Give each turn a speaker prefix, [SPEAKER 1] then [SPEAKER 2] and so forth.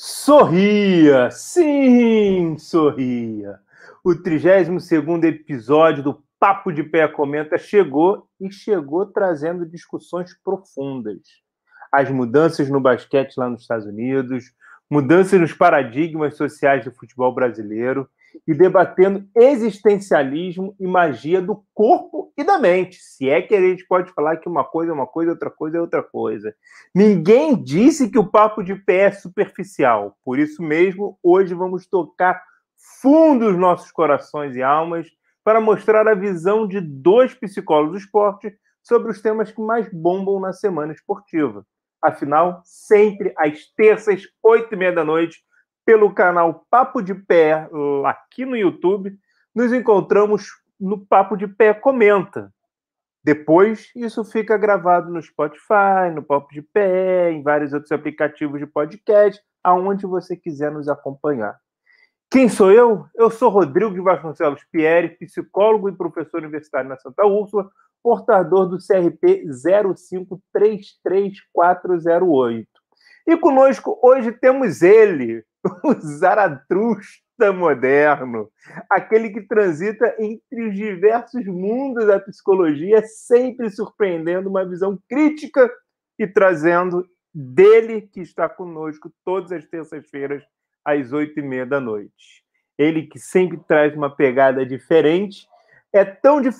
[SPEAKER 1] Sorria, sim, sorria. O 32 episódio do Papo de Pé Comenta chegou e chegou trazendo discussões profundas. As mudanças no basquete lá nos Estados Unidos, mudanças nos paradigmas sociais do futebol brasileiro e debatendo existencialismo e magia do corpo e da mente. Se é que a gente pode falar que uma coisa é uma coisa, outra coisa é outra coisa. Ninguém disse que o papo de pé é superficial. Por isso mesmo, hoje vamos tocar fundo os nossos corações e almas para mostrar a visão de dois psicólogos do esporte sobre os temas que mais bombam na semana esportiva. Afinal, sempre às terças, oito e meia da noite, pelo canal Papo de Pé, aqui no YouTube, nos encontramos no Papo de Pé Comenta. Depois, isso fica gravado no Spotify, no Papo de Pé, em vários outros aplicativos de podcast, aonde você quiser nos acompanhar. Quem sou eu? Eu sou Rodrigo de Vasconcelos Pierre, psicólogo e professor universitário na Santa Úrsula, portador do CRP 0533408. E conosco hoje temos ele, o Zaratrusta moderno, aquele que transita entre os diversos mundos da psicologia, sempre surpreendendo uma visão crítica e trazendo dele que está conosco todas as terças-feiras às oito e meia da noite. Ele que sempre traz uma pegada diferente, é tão diferente